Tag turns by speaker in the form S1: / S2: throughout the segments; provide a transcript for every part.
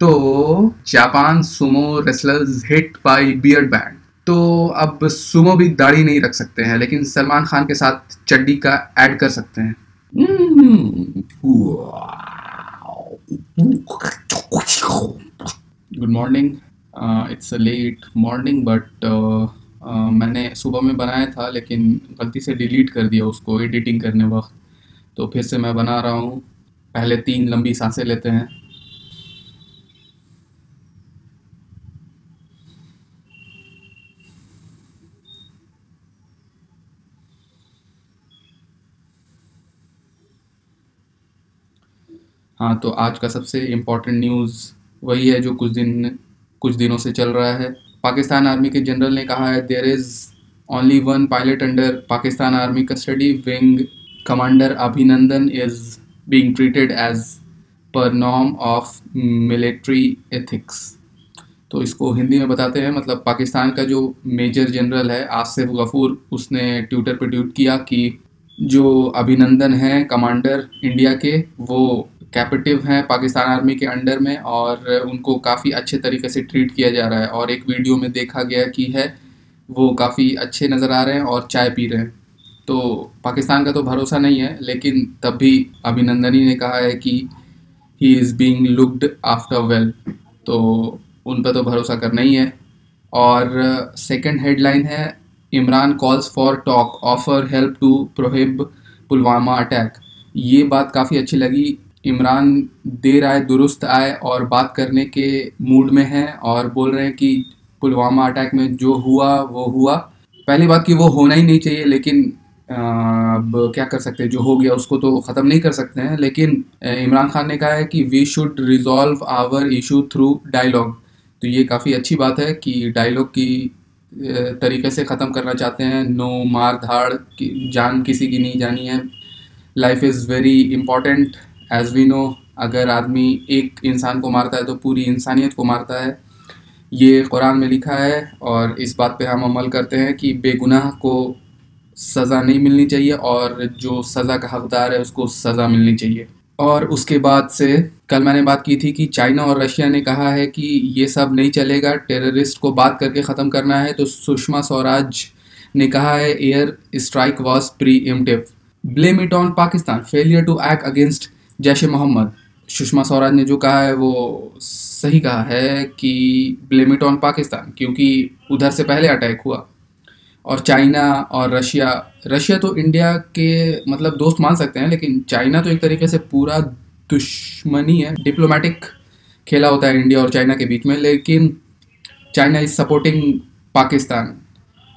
S1: तो Japan sumo wrestlers hit by beard ban तो अब सुमो भी दाढ़ी नहीं रख सकते हैं, लेकिन सलमान खान के साथ चड्डी का ऐड कर सकते हैं। Good morning it's a late morning but मैंने सुबह में बनाया था, लेकिन गलती से डिलीट कर दिया उसको एडिटिंग करने वक्त। तो फिर से मैं बना रहा हूँ। पहले तीन लंबी साँसें लेते हैं। हाँ तो आज का सबसे इम्पोर्टेंट न्यूज़ वही है जो कुछ दिन, कुछ दिनों से चल रहा है। पाकिस्तान आर्मी के जनरल ने कहा है there is only one pilot under Pakistan army custody wing commander Abhinandan is being treated as per norm of military ethics तो इसको हिंदी में बताते हैं मतलब पाकिस्तान का जो मेजर जनरल है, आसिफ गफूर, उसने ट्विटर पर ट्वीट किया कि जो अभिनंदन हैं कमांडर इंडिया के, वो कैपिटिव हैं पाकिस्तान आर्मी के अंडर में और उनको काफ़ी अच्छे तरीके से ट्रीट किया जा रहा है और एक वीडियो में देखा गया कि है, वो काफ़ी अच्छे नज़र आ रहे हैं और चाय पी रहे हैं। तो पाकिस्तान का तो भरोसा नहीं है, लेकिन तब भी अभिनंदनी ने कहा है कि he is being looked after well तो उन पर तो भरोसा करना ही है। और सेकंड हेडलाइन है, Imran calls for talk offer help to probe Pulwama attack ये बात काफ़ी अच्छी लगी इमरान देर आए, दुरुस्त आए और बात करने के मूड में हैं और बोल रहे हैं कि पुलवामा अटैक में जो हुआ, वो हुआ। पहली बात कि वो होना ही नहीं चाहिए, लेकिन अब क्या कर सकते हैं? जो हो गया, उसको तो ख़त्म नहीं कर सकते हैं। लेकिन इमरान खान ने कहा है कि we should resolve our issue through dialogue तो ये काफ़ी अच्छी बात है कि डायलॉग की तरीके से ख़त्म करना चाहते हैं। नो मार धाड़, की जान किसी की नहीं जानी है। Life is very important as we know अगर आदमी एक इंसान को मारता है तो पूरी इंसानियत को मारता है। ये कुरान में लिखा है और इस बात पे हम अमल करते हैं कि बेगुनाह को सज़ा नहीं मिलनी चाहिए और जो सज़ा का हकदार है उसको सज़ा मिलनी चाहिए। और उसके बाद से कल मैंने बात की थी कि चाइना और रशिया ने कहा है कि ये सब नहीं चलेगा टेररिस्ट को बात करके ख़त्म करना है। तो सुषमा स्वराज ने कहा है air strike was preemptive blame it on Pakistan failure to act against Jaish Mohammed. Sushma Swaraj ने जो कहा है, वो सही कहा है कि ब्लेम इट ऑन पाकिस्तान, क्योंकि उधर से पहले अटैक हुआ। और चाइना और रशिया रशिया तो इंडिया के मतलब दोस्त मान सकते हैं, लेकिन चाइना तो एक तरीके से पूरा दुश्मनी है डिप्लोमेटिक खेला होता है इंडिया और चाइना के बीच में, लेकिन चाइना इज़ सपोर्टिंग पाकिस्तान।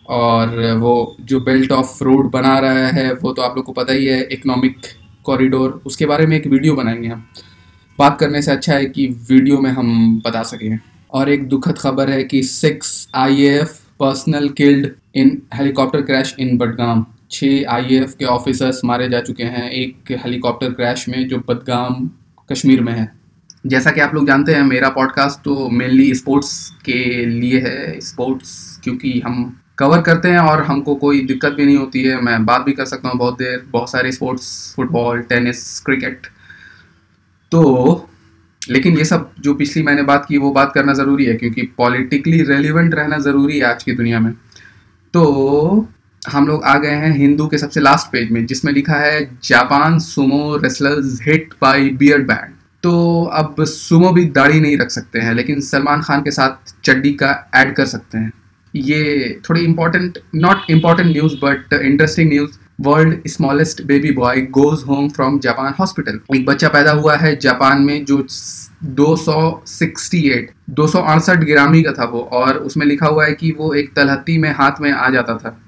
S1: और वो जो बेल्ट ऑफ़ रोड बना रहा है, वो तो आप लोग को पता ही है इकोनॉमिक कॉरिडोर उसके बारे में एक वीडियो बनाएँगे हम। बात करने से अच्छा है कि वीडियो में हम बता सकें। और एक दुखद खबर है कि six IAF personnel killed in helicopter crash in Budgam छः आईएएफ के ऑफिसर्स मारे जा चुके हैं एक हेलीकॉप्टर क्रैश में जो बदगाम कश्मीर में है। जैसा कि आप लोग जानते हैं, मेरा पॉडकास्ट तो मेनली स्पोर्ट्स के लिए है स्पोर्ट्स क्योंकि हम कवर करते हैं और हमको कोई दिक्कत भी नहीं होती है। मैं बात भी कर सकता हूँ बहुत देर, बहुत सारे स्पोर्ट्स फुटबॉल टेनिस क्रिकेट तो लेकिन ये सब जो पिछली मैंने बात की, वो बात करना ज़रूरी है, क्योंकि पॉलिटिकली रेलिवेंट रहना ज़रूरी है आज की दुनिया में। तो हम लोग आ गए हैं हिंदू के सबसे लास्ट पेज में, जिसमें लिखा है, Japan sumo wrestlers hit by beard ban तो अब सुमो भी दाढ़ी नहीं रख सकते हैं, लेकिन सलमान खान के साथ चड्डी का ऐड कर सकते हैं। ये थोड़ी important not important news but interesting news world smallest baby boy goes home from Japan hospital एक बच्चा पैदा हुआ है जापान में, जो 268 दो ग्रामी का था वो, और उसमें लिखा हुआ है कि वो एक तलहत्ती में हाथ में आ जाता था।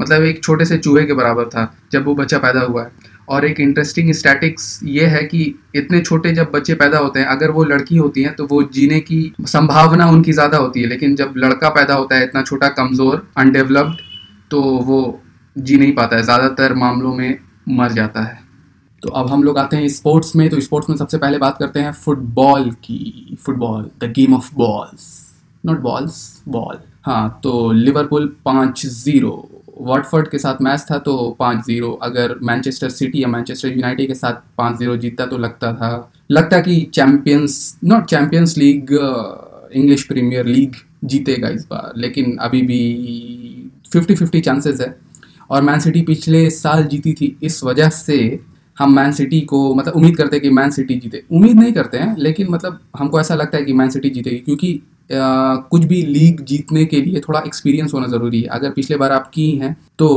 S1: मतलब एक छोटे से चूहे के बराबर था, जब वो बच्चा पैदा हुआ है। और एक इंटरेस्टिंग स्टैटिक्स ये है कि इतने छोटे जब बच्चे पैदा होते हैं, अगर वो लड़की होती हैं तो वो जीने की संभावना उनकी ज़्यादा होती है। लेकिन जब लड़का पैदा होता है, इतना छोटा, कमज़ोर अनडेवलप्ड तो वो जी नहीं पाता है। ज़्यादातर मामलों में मर जाता है। तो अब हम लोग आते हैं स्पोर्ट्स में। तो स्पोर्ट्स में सबसे पहले बात करते हैं फुटबॉल की। Football the game of balls not balls ball हाँ तो लिवरपूल पाँच ज़ीरो वाटफर्ड के साथ मैच था तो पाँच ज़ीरो अगर मैनचेस्टर सिटी या मैनचेस्टर यूनाइटेड के साथ पाँच ज़ीरो जीतता तो लगता था। लगता कि champions not Champions League English Premier League जीतेगा इस बार, लेकिन अभी भी फिफ्टी फिफ्टी चांसेस है। और मैन सिटी पिछले साल जीती थी, इस वजह से हम मैन सिटी को मतलब उम्मीद करते हैं कि मैन सिटी जीते। उम्मीद नहीं करते हैं, लेकिन मतलब हमको ऐसा लगता है कि मैन सिटी जीतेगी, क्योंकि कुछ भी लीग जीतने के लिए थोड़ा एक्सपीरियंस होना ज़रूरी है। अगर पिछले बार आप की हैं तो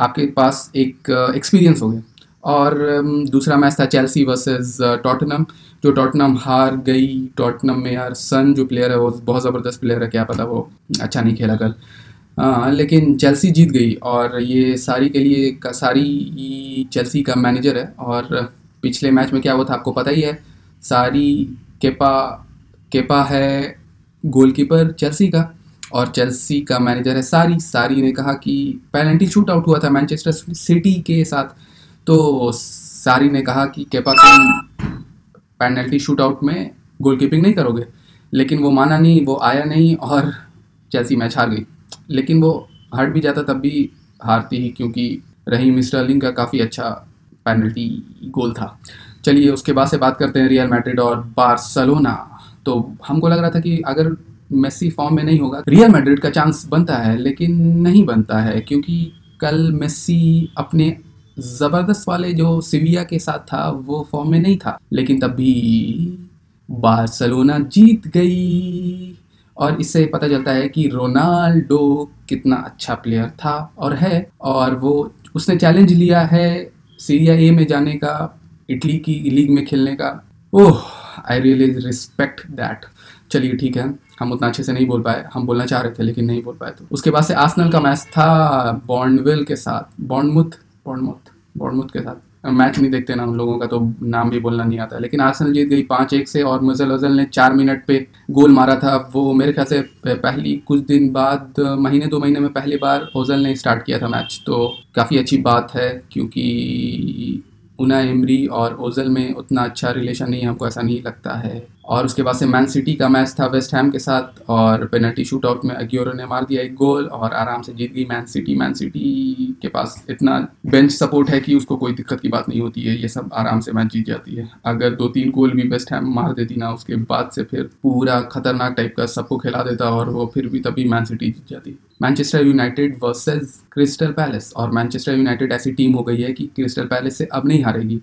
S1: आपके पास एक एक्सपीरियंस हो गया। और दूसरा मैच था चेल्सी वर्सेस टॉटनम जो टॉटनम हार गई। टॉटनम में यार सन जो प्लेयर है, वो बहुत ज़बरदस्त प्लेयर है, क्या पता वो अच्छा नहीं खेला कल। लेकिन चेल्सी जीत गई और ये सारी के लिए का, सारी चेल्सी का मैनेजर है। और पिछले मैच में क्या हुआ था, आपको पता ही है, सारी केपा केपा है गोलकीपर चेल्सी का और चेल्सी का मैनेजर है सारी सारी ने कहा कि पेनल्टी शूट आउट हुआ था मैनचेस्टर सिटी के साथ। तो सारी ने कहा कि केपा तुम पेनल्टी शूट आउट में गोलकीपिंग नहीं करोगे। लेकिन वो माना नहीं, वो आया नहीं और चेल्सी मैच हार गई। लेकिन वो हट भी जाता तब भी हारती ही, क्योंकि रही स्टर्लिंग का काफ़ी अच्छा पेनल्टी गोल था। चलिए, उसके बाद से बात करते हैं रियल मैड्रिड और बार्सलोना तो हमको लग रहा था कि अगर मेसी फॉर्म में नहीं होगा, रियल मैड्रिड का चांस बनता है, लेकिन नहीं बनता है, क्योंकि कल मेसी अपने ज़बरदस्त वाले जो सिविया के साथ था, वो फॉर्म में नहीं था। लेकिन तब भी बार्सलोना जीत गई। और इससे पता चलता है कि रोनाल्डो कितना अच्छा प्लेयर था और है, और वो, उसने चैलेंज लिया है सीरिया ए में जाने का, इटली की लीग में खेलने का। Oh I really respect that चलिए ठीक है, हम उतना अच्छे से नहीं बोल पाए। हम बोलना चाह रहे थे, लेकिन नहीं बोल पाए तो। उसके बाद से आसनल का मैच था बॉन्डविल के साथ। बॉन्डमुथ बॉन्डमुथ बॉन्डमुथ के साथ। मैच नहीं देखते ना उन लोगों का तो नाम भी बोलना नहीं आता लेकिन आर्सेनल जीत गई पाँच एक से और मुजल अजल ने चार मिनट पे गोल मारा था। वो मेरे ख्याल से पहली कुछ दिन बाद महीने, दो महीने में पहली बार ओजल ने स्टार्ट किया था मैच तो काफ़ी अच्छी बात है, क्योंकि उना एमरी और ओजल में उतना अच्छा रिलेशन नहीं हमको ऐसा नहीं लगता है। और उसके बाद से मैन सिटी का मैच था वेस्ट हैम के साथ और पेनल्टी शूट आउट में अग्योरो ने मार दिया एक गोल और आराम से जीत गई मैन सिटी मैन सिटी के पास इतना बेंच सपोर्ट है कि उसको कोई दिक्कत की बात नहीं होती है। ये सब आराम से मैच जीत जाती है। अगर दो तीन गोल भी वेस्ट हैम मार देती ना, उसके बाद से फिर पूरा खतरनाक टाइप का सबको खिला देता और वो फिर भी तभी मैन सिटी जीत जाती। Manchester United versus Crystal Palace और मैनचेस्टर यूनाइटेड ऐसी टीम हो गई है कि क्रिस्टल पैलेस से अब नहीं हारेगी।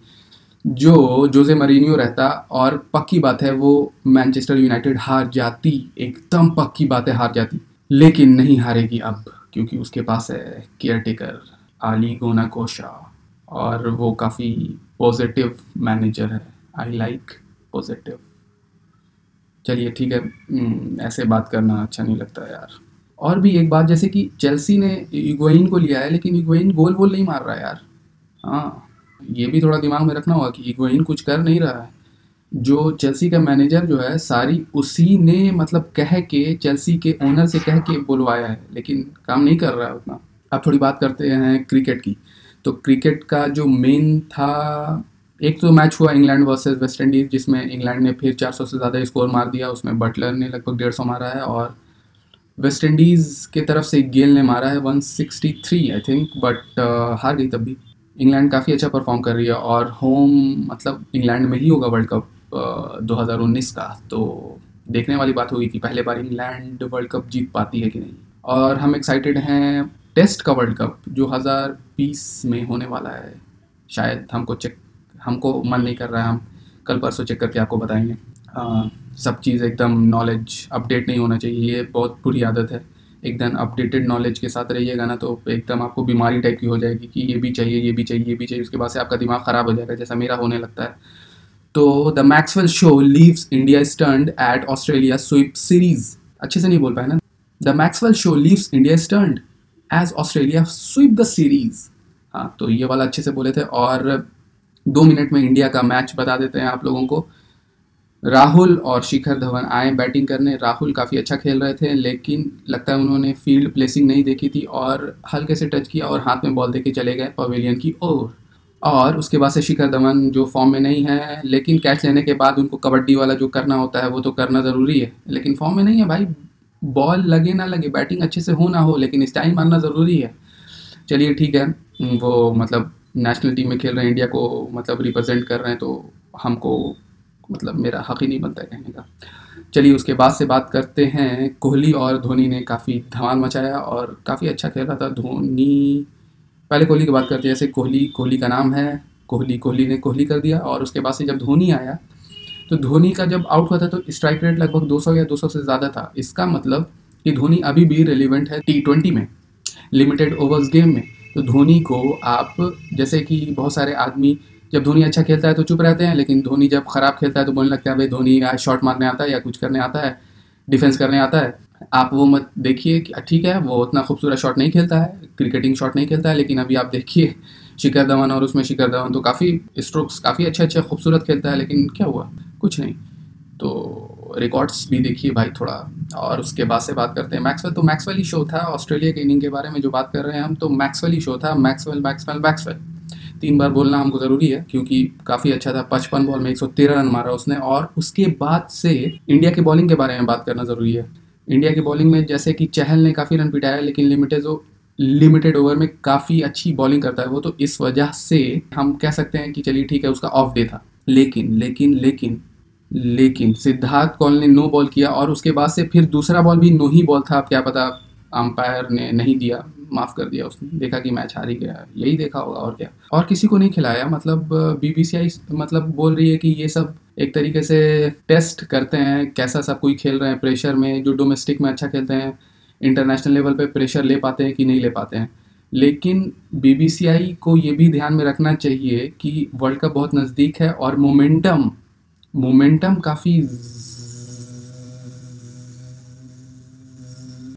S1: जो जोजे मरीनियो रहता और पक्की बात है वो मैनचेस्टर यूनाइटेड हार जाती एकदम पक्की बात है हार जाती लेकिन नहीं हारेगी अब क्योंकि उसके पास है केयर टेकर आली गोना कोशा और वो काफ़ी पॉजिटिव मैनेजर है। आई लाइक पॉजिटिव चलिए ठीक है हम्म, ऐसे बात करना अच्छा नहीं लगता यार। और भी एक बात जैसे कि चेल्सी ने इगोइन को लिया है लेकिन इगोइन गोल वोल नहीं मार रहा यार। हाँ। ये भी थोड़ा दिमाग में रखना होगा कि इगोइन कुछ कर नहीं रहा है। जो चेल्सी का मैनेजर जो है, सारी उसी ने मतलब कह के चेल्सी के ओनर से कह के बुलवाया है, लेकिन काम नहीं कर रहा है उतना। अब थोड़ी बात करते हैं क्रिकेट की। तो क्रिकेट का जो मेन था, एक तो मैच हुआ इंग्लैंड वर्सेस वेस्ट इंडीज़ जिसमें इंग्लैंड ने फिर 400 से ज़्यादा स्कोर मार दिया, उसमें बटलर ने लगभग डेढ़ सौ मारा है और वेस्ट इंडीज़ के तरफ़ से गेल ने मारा है 163 आई थिंक बट हार गई तब भी। इंग्लैंड काफ़ी अच्छा परफॉर्म कर रही है और होम मतलब इंग्लैंड में ही होगा वर्ल्ड कप 2019 का। तो देखने वाली बात होगी कि पहले बार इंग्लैंड वर्ल्ड कप जीत पाती है कि नहीं। और हम एक्साइटेड हैं टेस्ट का वर्ल्ड कप जो हज़ार में होने वाला है। शायद हमको चेक हमको मन नहीं कर रहा है। हम कल परसों चेक करके आपको बताएँगे। आ, सब चीज़ एकदम नॉलेज अपडेट नहीं होना चाहिए। ये बहुत बुरी आदत है। एकदम अपडेटेड नॉलेज के साथ रहिएगा ना तो एकदम आपको बीमारी टाइप की हो जाएगी कि ये भी चाहिए, ये भी चाहिए, ये भी चाहिए, उसके बाद से आपका दिमाग ख़राब हो जाएगा, जैसा मेरा होने लगता है। तो the Maxwell show leaves India stern at Australia sweep series अच्छे से नहीं बोल पाए ना? The Maxwell show leaves India stern as Australia sweep the series हाँ तो ये वाला अच्छे से बोले थे, और दो मिनट में इंडिया का मैच बता देते हैं आप लोगों को। राहुल और शिखर धवन आए बैटिंग करने। राहुल काफ़ी अच्छा खेल रहे थे, लेकिन लगता है उन्होंने फ़ील्ड प्लेसिंग नहीं देखी थी और हल्के से टच किया और हाथ में बॉल देके चले गए पवेलियन की ओर। और उसके बाद से शिखर धवन जो फॉर्म में नहीं है, लेकिन कैच लेने के बाद उनको कबड्डी वाला जो करना होता है, वो तो करना ज़रूरी है। लेकिन फॉर्म में नहीं है भाई, बॉल लगे ना लगे, बैटिंग अच्छे से हो ना हो, लेकिन स्टाइल मारना ज़रूरी है। चलिए ठीक है, वो मतलब नेशनल टीम में खेल रहे हैं, इंडिया को मतलब रिप्रेजेंट कर रहे हैं तो हमको मतलब मेरा हक ही नहीं बनता कहने का। चलिए उसके बाद से बात करते हैं। कोहली और धोनी ने काफ़ी धमाल मचाया और काफ़ी अच्छा खेल रहा था धोनी। पहले कोहली की बात करते हैं, जैसे कोहली कोहली का नाम है, कोहली कोहली ने कोहली कर दिया और उसके बाद से जब धोनी आया तो धोनी का जब आउट हुआ था तो स्ट्राइक रेट लगभग 200 या 200 से ज़्यादा था। इसका मतलब कि धोनी अभी भी रिलेवेंट है टी ट्वेंटी में लिमिटेड ओवर्स गेम में। तो धोनी को आप, जैसे कि बहुत सारे आदमी जब धोनी अच्छा खेलता है तो चुप रहते हैं, लेकिन धोनी जब ख़राब खेलता है तो बोलने लगता है भाई धोनी शॉट मारने आता है या कुछ करने आता है डिफेंस करने आता है। आप वो मत देखिए कि ठीक है, वो उतना खूबसूरत शॉट नहीं खेलता है क्रिकेटिंग शॉट नहीं खेलता है, लेकिन अभी आप देखिए, शिखर धवन और उसमें शिखर धवन तो काफ़ी स्ट्रोक्स काफ़ी अच्छे अच्छे खूबसूरत खेलता है, लेकिन क्या हुआ? कुछ नहीं। तो रिकॉर्ड्स भी देखिए भाई थोड़ा, और उसके बाद से बात करते हैं। मैक्सवेल तो मैक्सवेल ही शो था ऑस्ट्रेलिया के इनिंग के बारे में जो बात कर रहे हैं हम तो मैक्सवेल ही शो था। मैक्सवेल मैक्सवेल मैक्सवेल तीन बार बोलना हमको ज़रूरी है, क्योंकि काफ़ी अच्छा था। पचपन बॉल में एक सौ तेरह रन मारा उसने, और उसके बाद से इंडिया की बॉलिंग के बारे में बात करना ज़रूरी है। इंडिया की बॉलिंग में जैसे कि चहल ने काफ़ी रन पिटाया लेकिन लिमिटेड जो लिमिटेड ओवर में काफ़ी अच्छी बॉलिंग करता है वो तो इस वजह से हम कह सकते हैं कि चलिए ठीक है, उसका ऑफ़ डे था। लेकिन लेकिन लेकिन लेकिन सिद्धार्थ कौल ने नो बॉल किया, और उसके बाद से फिर दूसरा बॉल भी नो ही बॉल था क्या पता अंपायर ने नहीं दिया। माफ़ कर दिया उसने। देखा कि मैच हार ही गया, यही देखा होगा, और क्या। और किसी को नहीं खिलाया मतलब बीबीसीआई मतलब बोल रही है कि ये सब एक तरीके से टेस्ट करते हैं, कैसा सब कोई खेल रहे हैं, प्रेशर में, जो डोमेस्टिक में अच्छा खेलते हैं, इंटरनेशनल लेवल पे प्रेशर ले पाते हैं कि नहीं ले पाते हैं। लेकिन बीबीसीआई को ये भी ध्यान में रखना चाहिए कि वर्ल्ड कप बहुत नज़दीक है और मोमेंटम मोमेंटम काफ़ी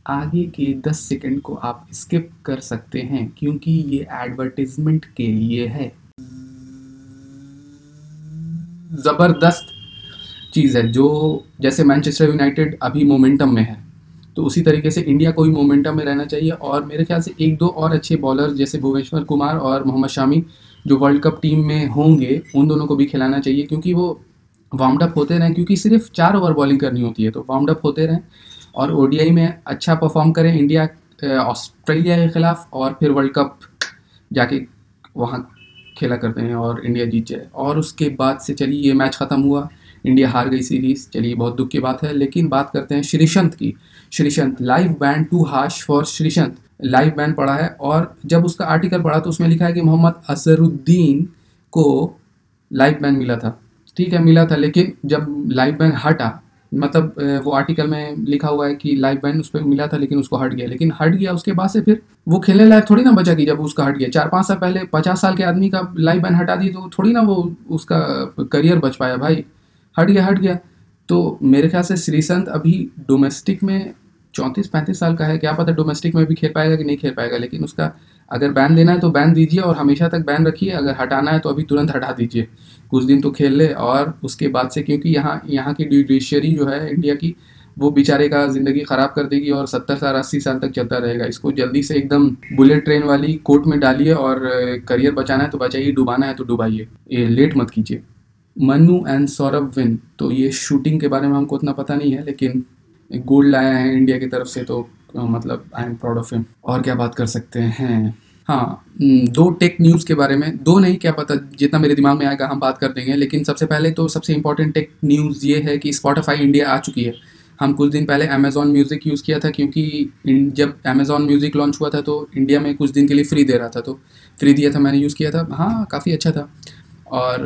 S1: आगे के 10 सेकंड को आप स्किप कर सकते हैं, क्योंकि ये एडवर्टीजमेंट के लिए है। ज़बरदस्त चीज़ है, जो जैसे मैनचेस्टर यूनाइटेड अभी मोमेंटम में है तो उसी तरीके से इंडिया को भी मोमेंटम में रहना चाहिए, और मेरे ख्याल से एक दो और अच्छे बॉलर जैसे भुवनेश्वर कुमार और मोहम्मद शामी, जो वर्ल्ड कप टीम में होंगे, उन दोनों को भी खिलाना चाहिए, क्योंकि वो वार्म अप होते रहें, क्योंकि सिर्फ़ चार ओवर बॉलिंग करनी होती है तो वार्म अप होते रहें। और ओडीआई में अच्छा परफॉर्म करें इंडिया ऑस्ट्रेलिया के ख़िलाफ़ और फिर वर्ल्ड कप जाके वहाँ खेला करते हैं और इंडिया जीत जाए। और उसके बाद से चलिए, ये मैच ख़त्म हुआ। इंडिया हार गई सीरीज़ चलिए, बहुत दुख की बात है। लेकिन बात करते हैं श्रीशंत की। Sreesanth life ban too harsh for Sreesanth life ban पढ़ा है और जब उसका आर्टिकल पढ़ा तो उसमें लिखा है कि मोहम्मद असरुद्दीन को लाइव बैन मिला था। ठीक है, मिला था, लेकिन जब लाइव बैन हटा मतलब वो आर्टिकल में लिखा हुआ है कि लाइव बैन उस पर मिला था, लेकिन उसको हट गया। लेकिन हट गया, उसके बाद से फिर वो खेलने लायक थोड़ी ना बचा कि जब उसका हट गया। चार पाँच साल पहले पचास साल के आदमी का लाइव बैन हटा दी तो थोड़ी ना वो उसका करियर बच पाया। भाई, हट गया हट गया। तो मेरे ख्याल से श्रीसंत अभी डोमेस्टिक में चौंतीस पैंतीस साल का है। क्या पता डोमेस्टिक में भी खेल पाएगा कि नहीं खेल पाएगा, लेकिन उसका अगर बैन देना है तो बैन दीजिए और हमेशा तक बैन रखिए। अगर हटाना है तो अभी तुरंत हटा दीजिए। कुछ दिन तो खेल ले और उसके बाद से क्योंकि यहाँ यहाँ की जुडिशरी जो है इंडिया की, वो बेचारे का ज़िंदगी ख़राब कर देगी और सत्तर साल, अस्सी साल तक चलता रहेगा। इसको जल्दी से एकदम बुलेट ट्रेन वाली कोर्ट में डालिए और करियर बचाना है तो बचाइए, डुबाना है तो डुबाइए। ये लेट मत कीजिए। मनु एंड सौरभ विन तो ये शूटिंग के बारे में हमको उतना पता नहीं है, लेकिन गोल्ड लाया है इंडिया की तरफ़ से तो मतलब I am proud of him और क्या बात कर सकते हैं? हाँ हम्म, दो टेक न्यूज़ के बारे में। दो नहीं क्या पता जितना मेरे दिमाग में आएगा हम बात कर देंगे। लेकिन सबसे पहले तो सबसे इंपॉर्टेंट टेक न्यूज़ ये है कि स्पॉटिफाई इंडिया आ चुकी है। हम कुछ दिन पहले अमेज़ॉन म्यूज़िक यूज़ किया था क्योंकि जब अमेज़ॉन म्यूज़िक लॉन्च हुआ था तो इंडिया में कुछ दिन के लिए फ्री दे रहा था। तो फ्री दिया था मैंने यूज़ किया था। हाँ काफ़ी अच्छा था। और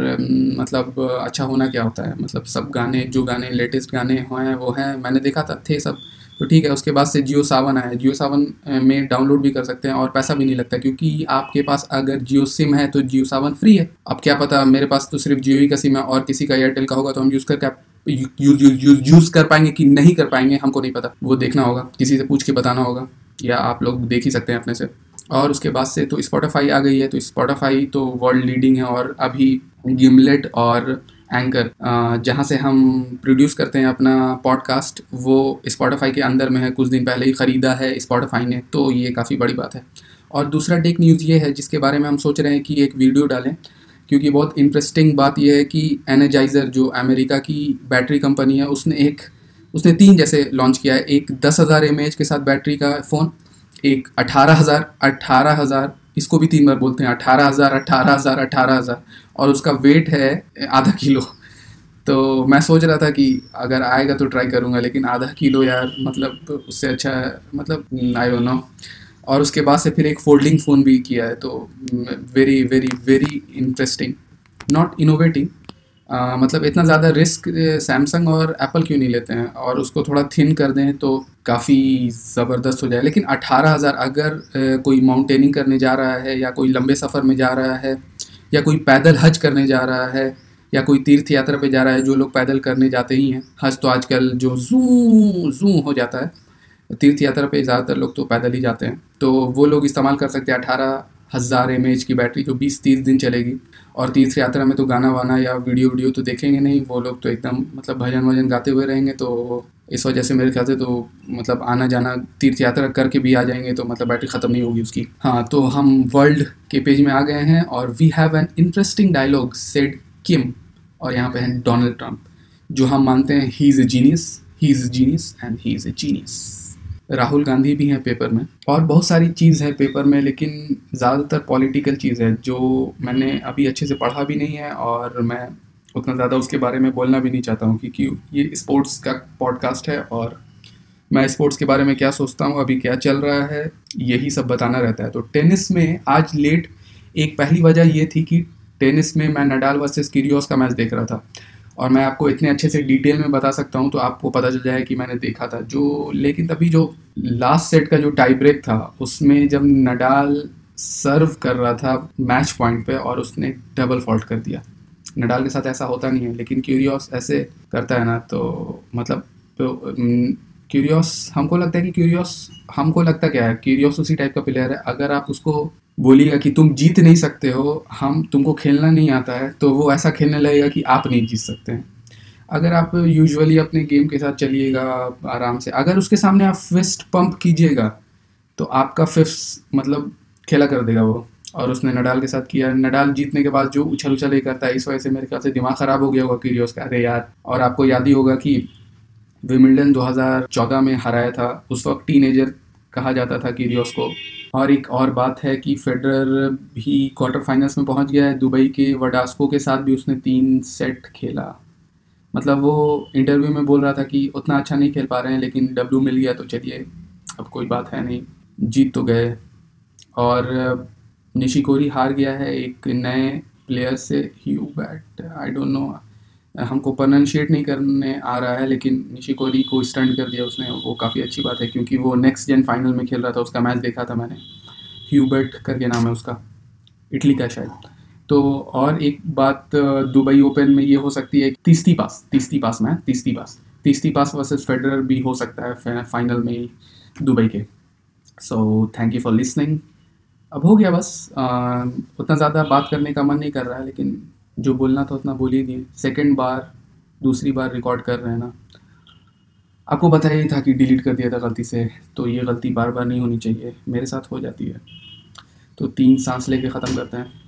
S1: मतलब अच्छा होना क्या होता है? मतलब सब गाने जो गाने लेटेस्ट गाने हैं वो हैं मैंने देखा था थे सब। तो ठीक है, उसके बाद से जियो सावन आया। जियो सावन में डाउनलोड भी कर सकते हैं और पैसा भी नहीं लगता, क्योंकि आपके पास अगर जियो सिम है तो जियो सावन फ्री है। अब क्या पता, मेरे पास तो सिर्फ़ जियो ही का सिम है और किसी का एयरटेल का होगा तो हम यूज़ करके यूज़ यूज़ कर पाएँगे कि नहीं कर पाएँगे, हमको नहीं पता। वो देखना होगा, किसी से पूछ के बताना होगा, या आप लोग देख ही सकते हैं अपने से। और उसके बाद से तो स्पॉटिफाई आ गई है तो स्पॉटिफाई तो वर्ल्ड लीडिंग है और अभी गिमलेट और एंकर जहाँ से हम प्रोड्यूस करते हैं अपना पॉडकास्ट वो स्पॉटिफाई के अंदर में है, कुछ दिन पहले ही ख़रीदा है स्पॉटिफाई ने तो ये काफ़ी बड़ी बात है। और दूसरा टेक न्यूज़ ये है, जिसके बारे में हम सोच रहे हैं कि एक वीडियो डालें, क्योंकि बहुत इंटरेस्टिंग बात यह है कि एनर्जाइज़र जो अमेरिका की बैटरी कंपनी है, उसने एक, उसने तीन जैसे लॉन्च किया है। एक दस हज़ार एम के साथ बैटरी का फ़ोन एक अठारह हज़ार अट्ठारह हज़ार, इसको भी तीन बार बोलते हैं, अठारह हज़ार अट्ठारह हज़ार, अठारह हज़ार। और उसका वेट है आधा किलो। तो मैं सोच रहा था कि अगर आएगा तो ट्राई करूँगा, लेकिन आधा किलो यार मतलब उससे अच्छा मतलब आई डोंट नो और उसके बाद से फिर एक फोल्डिंग फ़ोन भी किया है तो very very very interesting not innovating मतलब इतना ज़्यादा रिस्क सैमसंग और एप्पल क्यों नहीं लेते हैं? और उसको थोड़ा थिन कर दें तो काफ़ी ज़बरदस्त हो जाए। लेकिन अठारह हज़ार अगर कोई माउंटेनिंग करने जा रहा है या कोई लंबे सफ़र में जा रहा है या कोई पैदल हज करने जा रहा है, या कोई तीर्थ यात्रा पे जा रहा है, जो लोग पैदल करने जाते ही हैं। हज तो आजकल जो जू जू हो जाता है। तीर्थ यात्रा पे ज़्यादातर लोग तो पैदल ही जाते हैं। तो वो लोग इस्तेमाल कर सकते हैं अठारह हज़ार एम की बैटरी जो बीस तीस दिन चलेगी। और तीर्थ यात्रा में तो गाना वाना या वीडियो वीडियो तो देखेंगे नहीं, वो लोग तो एकदम मतलब भजन वज़न गाते हुए रहेंगे तो इस वजह से मेरे ख्याल से तो मतलब आना जाना तीर्थ यात्रा करके भी आ जाएँगे तो मतलब बैटरी ख़त्म नहीं होगी उसकी। हाँ तो हम वर्ल्ड के पेज में आ गए हैं और we have an interesting dialogue said Kim और यहाँ पे हैं डोनाल्ड ट्रंप जो हम मानते हैं he is a genius he is a genius and he is a genius Rahul Gandhi भी हैं पेपर में। और बहुत सारी चीज़ है पेपर में, लेकिन ज़्यादातर पॉलिटिकल चीज़ है, जो मैंने अभी अच्छे से पढ़ा भी नहीं है और मैं उतना ज़्यादा उसके बारे में बोलना भी नहीं चाहता हूँ क्योंकि ये स्पोर्ट्स का पॉडकास्ट है और मैं स्पोर्ट्स के बारे में क्या सोचता हूँ, अभी क्या चल रहा है, यही सब बताना रहता है। तो टेनिस में आज लेट एक पहली वजह ये थी कि टेनिस में मैं नडाल वर्सेस किरियोस का मैच देख रहा था। और मैं आपको इतने अच्छे से डिटेल में बता सकता हूँ तो आपको पता चल जाए कि मैंने देखा था। जो लेकिन तभी जो लास्ट सेट का जो टाई ब्रेक था उसमें जब नडाल सर्व कर रहा था मैच पॉइंट पे और उसने डबल फॉल्ट कर दिया। नडाल के साथ ऐसा होता नहीं है लेकिन क्यूरियोस ऐसे करता है ना तो मतलब तो, क्यूरियोस हमको लगता है कि क्यूरियोस हमको लगता क्या है क्यूरियोस उसी टाइप का प्लेयर है। अगर आप उसको बोलिएगा कि तुम जीत नहीं सकते हो, हम तुमको खेलना नहीं आता है तो वो ऐसा खेलने लगेगा कि आप नहीं जीत सकते हैं। अगर आप यूजुअली अपने गेम के साथ चलिएगा आराम से, अगर उसके सामने आप फिस्ट पंप कीजिएगा तो आपका फिफ्स मतलब खेला कर देगा वो। और उसने नडाल के साथ किया। नडाल जीतने के बाद जो उछल उछल ही करता है, इस वजह से मेरे ख्याल से दिमाग ख़राब हो गया होगा क्यूरियोस का। अरे यार, और आपको याद ही होगा कि विमिल्डन 2014 में हराया था। उस वक्त टीनेजर कहा जाता था क्यूरियोस को। और एक और बात है कि फेडरर भी क्वार्टर फाइनल्स में पहुँच गया है। दुबई के वडास्को के साथ भी उसने तीन सेट खेला। मतलब वो इंटरव्यू में बोल रहा था कि उतना अच्छा नहीं खेल पा रहे हैं, लेकिन डब्ल्यू मिल गया तो चलिए, अब कोई बात है नहीं। जीत तो गए। और निशिकोरी हार गया है एक नए प्लेयर से। ह्यू बैट आई डोंट नो हमको प्रोनाउंशिएट नहीं करने आ रहा है लेकिन निशिकोरी को स्टंट कर दिया उसने वो काफ़ी अच्छी बात है क्योंकि वो नेक्स्ट जेन फाइनल में खेल रहा था उसका मैच देखा था मैंने। ह्यूबर्ट करके नाम है उसका इटली का शायद। तो और एक बात दुबई ओपन में ये हो सकती है तीसती पास तीसती पास में तीसती पास तीसती पास वर्सेस फेडरर भी हो सकता है फाइनल में दुबई के। So thank you for listening अब हो गया बस आ, उतना ज़्यादा बात करने का मन नहीं कर रहा है लेकिन जो बोलना था उतना बोल ही दिए। सेकेंड बार, दूसरी बार रिकॉर्ड कर रहे हैं ना। आपको बताया ही था कि डिलीट कर दिया था गलती से तो ये गलती बार बार नहीं होनी चाहिए। मेरे साथ हो जाती है। तो तीन सांस लेके ख़त्म करते हैं।